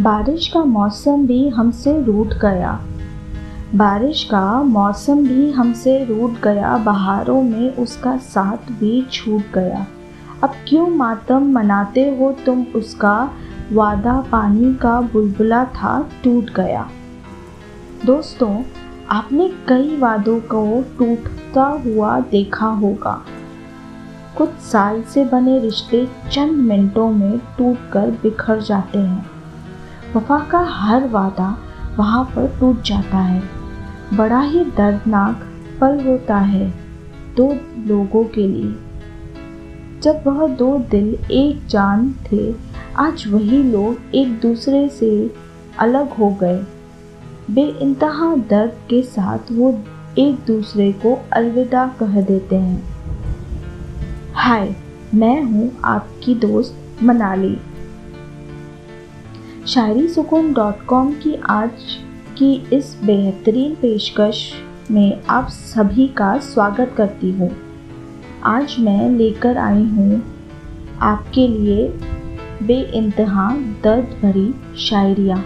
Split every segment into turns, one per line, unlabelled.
बारिश का मौसम भी हमसे रूठ गया। बारिश का मौसम भी हमसे रूठ गया, बहारों में उसका साथ भी छूट गया। अब क्यों मातम मनाते हो तुम उसका? वादा पानी का बुलबुला था, टूट गया। दोस्तों, आपने कई वादों को टूटता हुआ देखा होगा। कुछ साल से बने रिश्ते चंद मिनटों में टूटकर बिखर जाते हैं। वफा का हर वादा वहाँ पर टूट जाता है। बड़ा ही दर्दनाक पल होता है दो लोगों के लिए। जब वह दो दिल एक जान थे, आज वही लोग एक दूसरे से अलग हो गए। बे इंतहा दर्द के साथ वो एक दूसरे को अलविदा कह देते हैं। हाय, मैं हूँ आपकी दोस्त मनाली। शायरी सुकून डॉट कॉम की आज की इस बेहतरीन पेशकश में आप सभी का स्वागत करती हूँ। आज मैं लेकर आई हूँ आपके लिए बे इंतहा दर्द भरी शायरियाँ।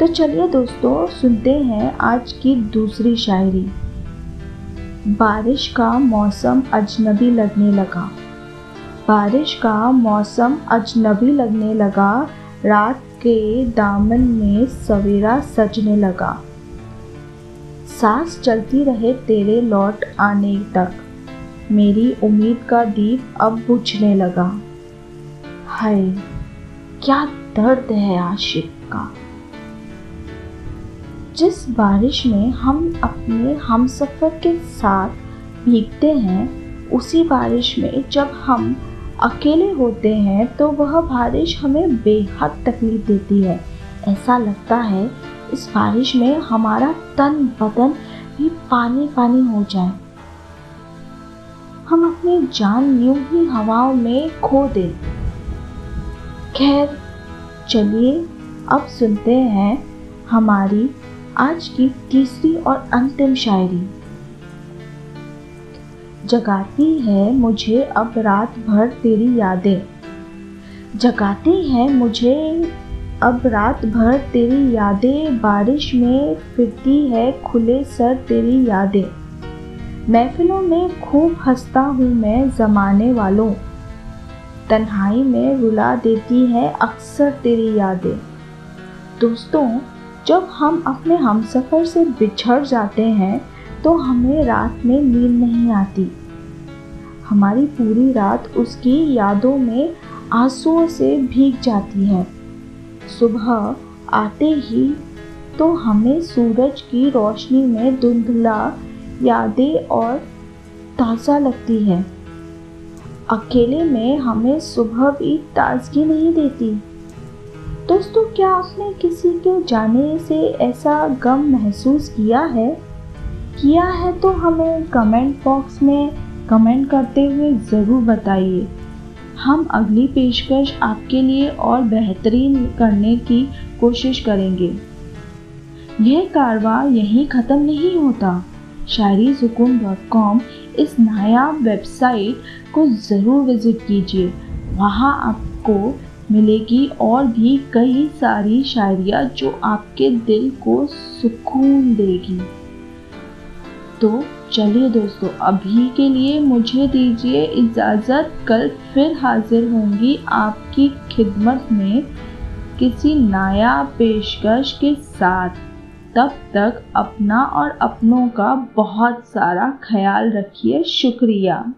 तो चलिए दोस्तों, सुनते हैं आज की दूसरी शायरी। बारिश का मौसम अजनबी लगने लगा। बारिश का मौसम अजनबी लगने लगा रात के दामन में सवेरा सजने लगा। सांस चलती रहे तेरे लौट आने तक। मेरी उम्मीद का दीप अब बुझने लगा। हाय, क्या दर्द है आशिक का। जिस बारिश में हम अपने हम सफ़र के साथ भीगते हैं, उसी बारिश में जब हम अकेले होते हैं तो वह बारिश हमें बेहद तकलीफ़ देती है। ऐसा लगता है इस बारिश में हमारा तन बदन भी पानी पानी हो जाए। हम अपनी जान यूँ ही हवाओं में खो दें। खैर, चलिए, अब सुनते हैं हमारी आज की तीसरी और अंतिम शायरी। जगाती है मुझे अब रात भर तेरी यादें। जगाती है मुझे अब रात भर तेरी यादें। बारिश में फिरती है खुले सर तेरी यादें। महफिलों में खूब हंसता हूँ मैं ज़माने वालों। तन्हाई में रुला देती है अक्सर तेरी यादें। दोस्तों, जब हम अपने हमसफ़र से बिछड़ जाते हैं तो हमें रात में नींद नहीं आती। हमारी पूरी रात उसकी यादों में आंसुओं से भीग जाती है। सुबह आते ही तो हमें सूरज की रोशनी में धुंधला यादें और ताज़ा लगती है। अकेले में हमें सुबह भी ताजगी नहीं देती। दोस्तों, क्या आपने किसी के जाने से ऐसा गम महसूस किया है? किया है तो हमें कमेंट बॉक्स में कमेंट करते हुए ज़रूर बताइए। हम अगली पेशकश आपके लिए और बेहतरीन करने की कोशिश करेंगे। यह कारवा यहीं ख़त्म नहीं होता। शायरी सुकून डॉट कॉम इस नायाब वेबसाइट को ज़रूर विज़िट कीजिए। वहाँ आपको मिलेगी और भी कई सारी शायरियाँ जो आपके दिल को सुकून देगी। तो चलिए दोस्तों, अभी के लिए मुझे दीजिए इजाज़त। कल फिर हाजिर होंगी आपकी खिदमत में किसी नया पेशकश के साथ। तब तक अपना और अपनों का बहुत सारा ख्याल रखिए। शुक्रिया।